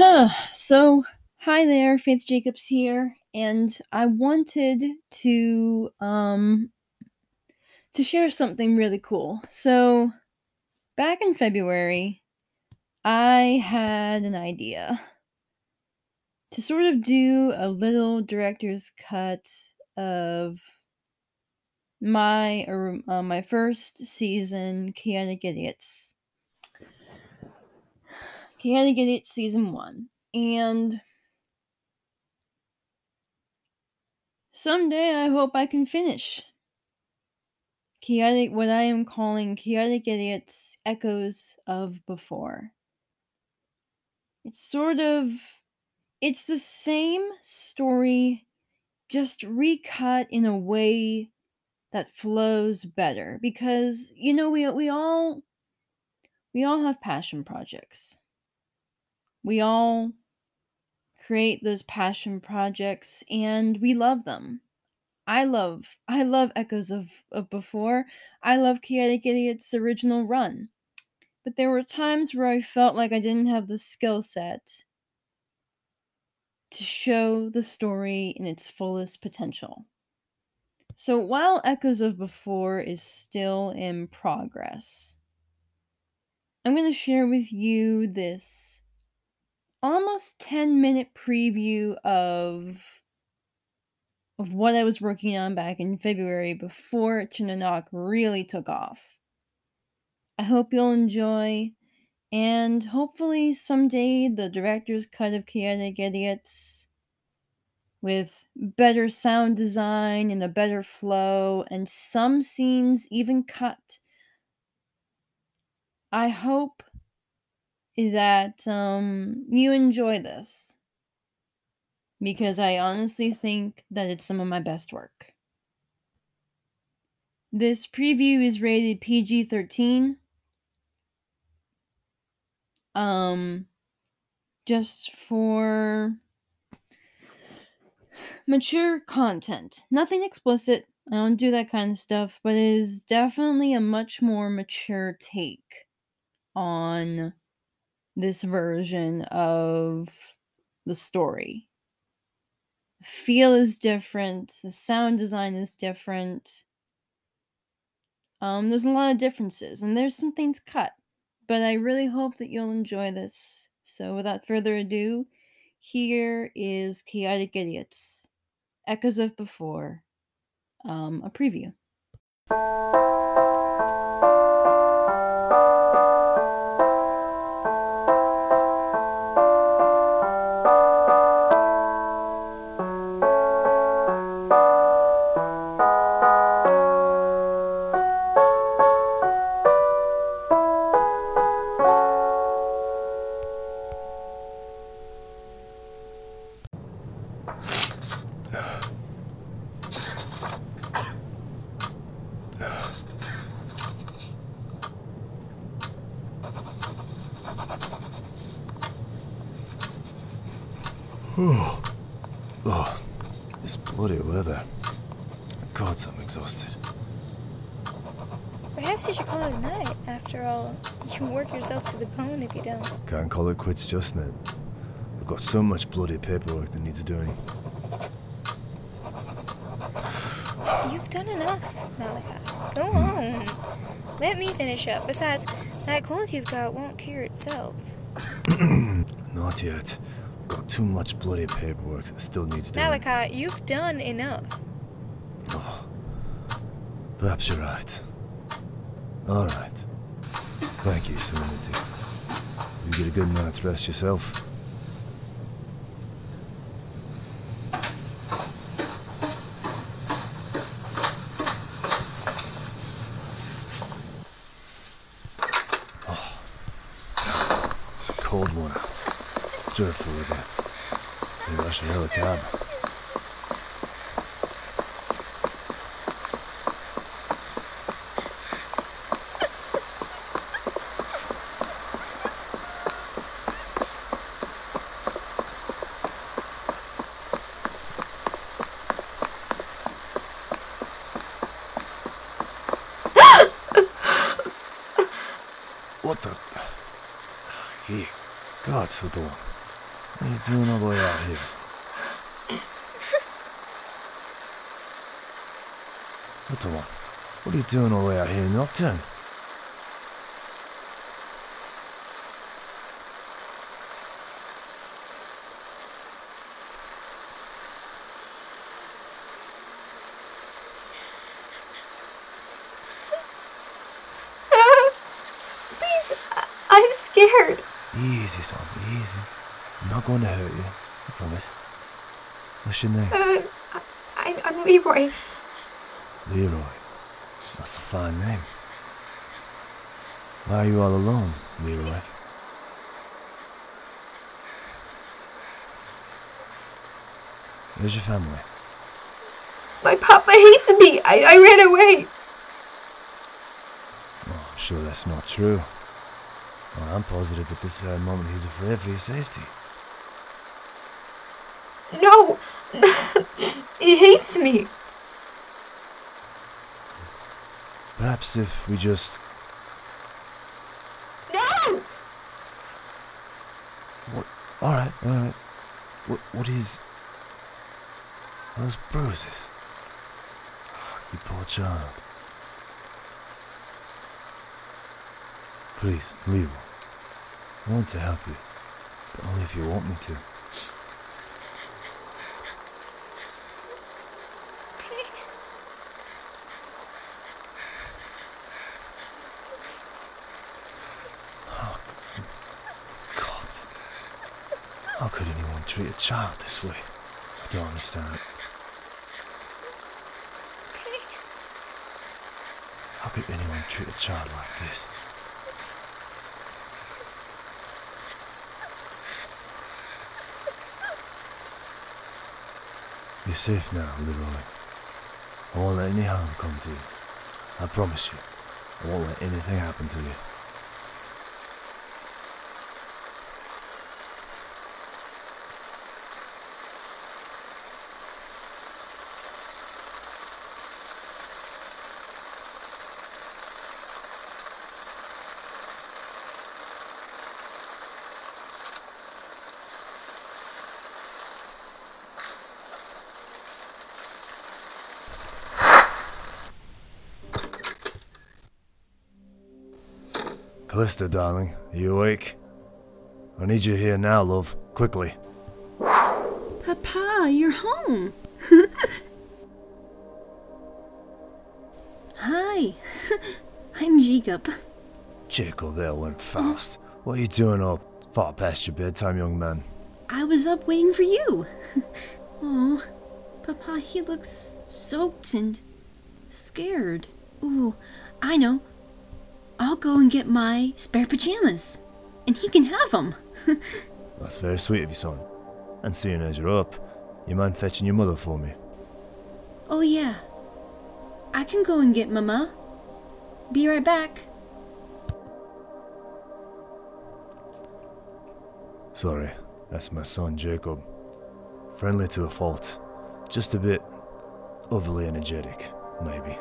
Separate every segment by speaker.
Speaker 1: so, hi there, Faith Jacobs here, and I wanted to um to share something really cool. So, back in February, I had an idea to sort of do a little director's cut of my uh, my first season Chaotic Idiots. Chaotic Idiots season 1 and someday I hope I can finish chaotic what I am calling chaotic idiots echoes of before. It's sort of it's the same story just recut in a way that flows better because you know we we all we all have passion projects. We all create those passion projects and we love them. I love I love Echoes of, of Before. I love Chaotic Idiot's original run. But there were times where I felt like I didn't have the skill set to show the story in its fullest potential. So while Echoes of Before is still in progress, I'm going to share with you this almost 10 minute preview of of what I was working on back in February before Turn Knock really took off. I hope you'll enjoy, and hopefully someday the director's cut of Chaotic Idiots with better sound design and a better flow, and some scenes even cut. I hope that um, you enjoy this because I honestly think that it's some of my best work. This preview is rated PG 13. Um, just for mature content. Nothing explicit. I don't do that kind of stuff, but it is definitely a much more mature take on this version of the story. The feel is different, the sound design is different. Um, there's a lot of differences, and there's some things cut, but I really hope that you'll enjoy this. So, without further ado, here is Chaotic Idiots Echoes of Before, um, a preview.
Speaker 2: Oh, oh, this bloody weather. God, I'm exhausted.
Speaker 3: Perhaps you should call it a night. After all, you work yourself to the bone if you don't.
Speaker 2: Can't call it quits just now. Got so much bloody paperwork that needs doing.
Speaker 3: You've done enough, Malachi. Go on. Let me finish up. Besides, that cold you've got won't cure itself.
Speaker 2: Not yet got too much bloody paperwork that still needs doing.
Speaker 3: Malachi, you've done enough.
Speaker 2: Oh, perhaps you're right. All right. Thank you, Serenity. You get a good night's rest yourself. Oh, it's a cold one out with it. Maybe I cab. what the? Hey, God, so the What are you doing all the way out here? Little one, what are you doing all the way out here in Nocturne?
Speaker 4: Please, I- I'm scared.
Speaker 2: Easy, son, easy. I'm not going to hurt you. I promise. What's your name?
Speaker 4: Uh, I, I'm Leroy.
Speaker 2: Leroy. That's a fine name. Why are you all alone, Leroy? Where's your family?
Speaker 4: My papa hates me. I, I ran away.
Speaker 2: Oh, I'm sure that's not true. Well, I'm positive at this very moment he's afraid for your safety.
Speaker 4: No. he hates me.
Speaker 2: Perhaps if we just.
Speaker 4: No!
Speaker 2: What? Alright, alright. What, what is. Those bruises? Oh, you poor child. Please, leave. I want to help you, but only if you want me to.
Speaker 3: Okay.
Speaker 2: Oh, God. How treat a child this way? I don't understand.
Speaker 3: Okay.
Speaker 2: How could anyone treat a child like this? You're safe now, Leroy. I won't let any harm come to you. I promise you. I won't let anything happen to you. Callista, darling, are you awake? I need you here now, love. Quickly.
Speaker 1: Papa, you're home. Hi, I'm Jacob.
Speaker 2: Jacob, that went fast. What are you doing up far past your bedtime, young man?
Speaker 1: I was up waiting for you. oh, Papa, he looks soaked and scared. Ooh, I know. I'll go and get my spare pajamas, and he can have them.
Speaker 2: That's very sweet of you, son. And seeing as you're up, you mind fetching your mother for me?
Speaker 1: oh, yeah. I can go and get Mama. Be right back.
Speaker 2: Sorry, that's my son, Jacob. Friendly to a fault. Just a bit overly energetic, maybe.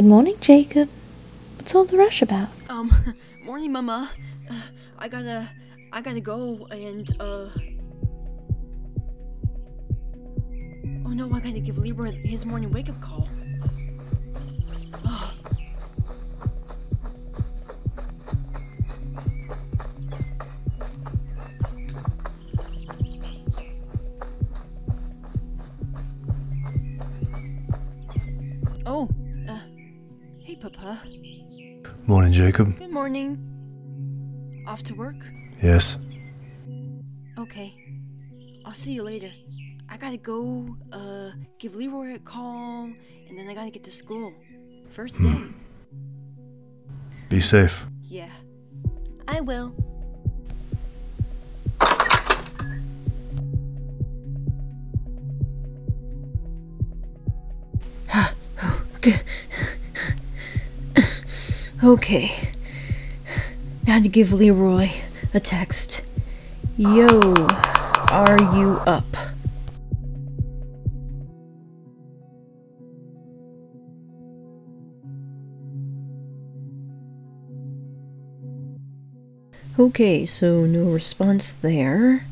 Speaker 5: Good morning, Jacob. What's all the rush about?
Speaker 1: Um, morning, Mama. Uh, I gotta, I gotta go and, uh...
Speaker 6: Oh no, I gotta give Leroy his morning wake up call. Papa.
Speaker 2: Morning, Jacob.
Speaker 6: Good morning. Off to work?
Speaker 2: Yes.
Speaker 6: Okay. I'll see you later. I gotta go, uh, give Leroy a call, and then I gotta get to school. First day.
Speaker 2: Be safe.
Speaker 6: Yeah. I will. Okay. Gotta give Leroy a text. Yo, are you up? Okay, so no response there.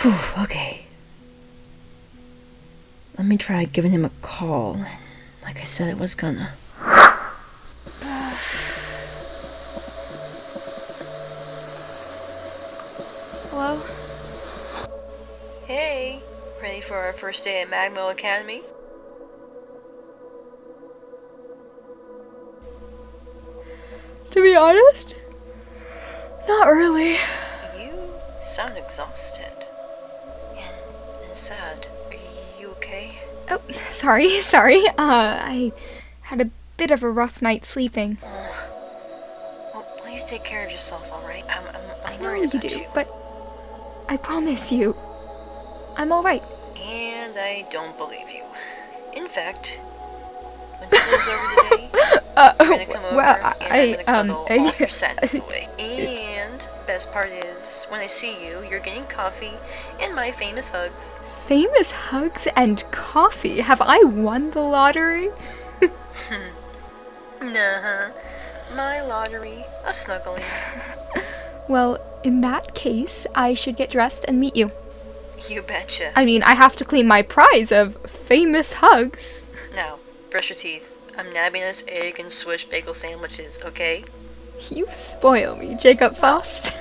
Speaker 6: Whew, okay. Let me try giving him a call. Like I said, I was gonna.
Speaker 1: Hey, ready for our first day at Magmo Academy?
Speaker 3: To be honest, not really.
Speaker 1: You sound exhausted and, and sad. Are you okay?
Speaker 3: Oh, sorry, sorry. Uh, I had a bit of a rough night sleeping.
Speaker 1: Well, please take care of yourself, alright? I'm, I'm, I'm
Speaker 3: I know you do,
Speaker 1: you.
Speaker 3: but I promise you, I'm alright.
Speaker 1: And I don't believe you. In fact, when school's over today,
Speaker 3: Uh,
Speaker 1: you're gonna come over
Speaker 3: well,
Speaker 1: and
Speaker 3: I,
Speaker 1: I'm gonna
Speaker 3: um,
Speaker 1: cuddle all your sadness away. And best part is, when I see you, you're getting coffee and my famous hugs.
Speaker 3: famous hugs and coffee. Have I won the lottery?
Speaker 1: Nah, my lottery of snuggling.
Speaker 3: Well, in that case, I should get dressed and meet you.
Speaker 1: You betcha.
Speaker 3: I mean, I have to claim my prize of famous hugs.
Speaker 1: Now, brush your teeth. I'm nabbing us egg and swish bagel sandwiches, okay?
Speaker 3: You spoil me, Jacob Faust.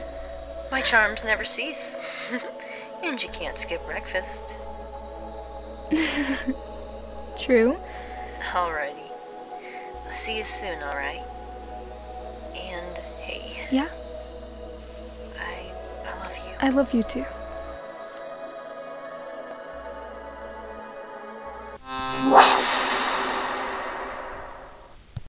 Speaker 1: My charms never cease. and you can't skip breakfast.
Speaker 3: True.
Speaker 1: Alrighty. I'll see you soon, alright? And hey,
Speaker 3: Yeah,
Speaker 1: I I love you.
Speaker 3: I love you too.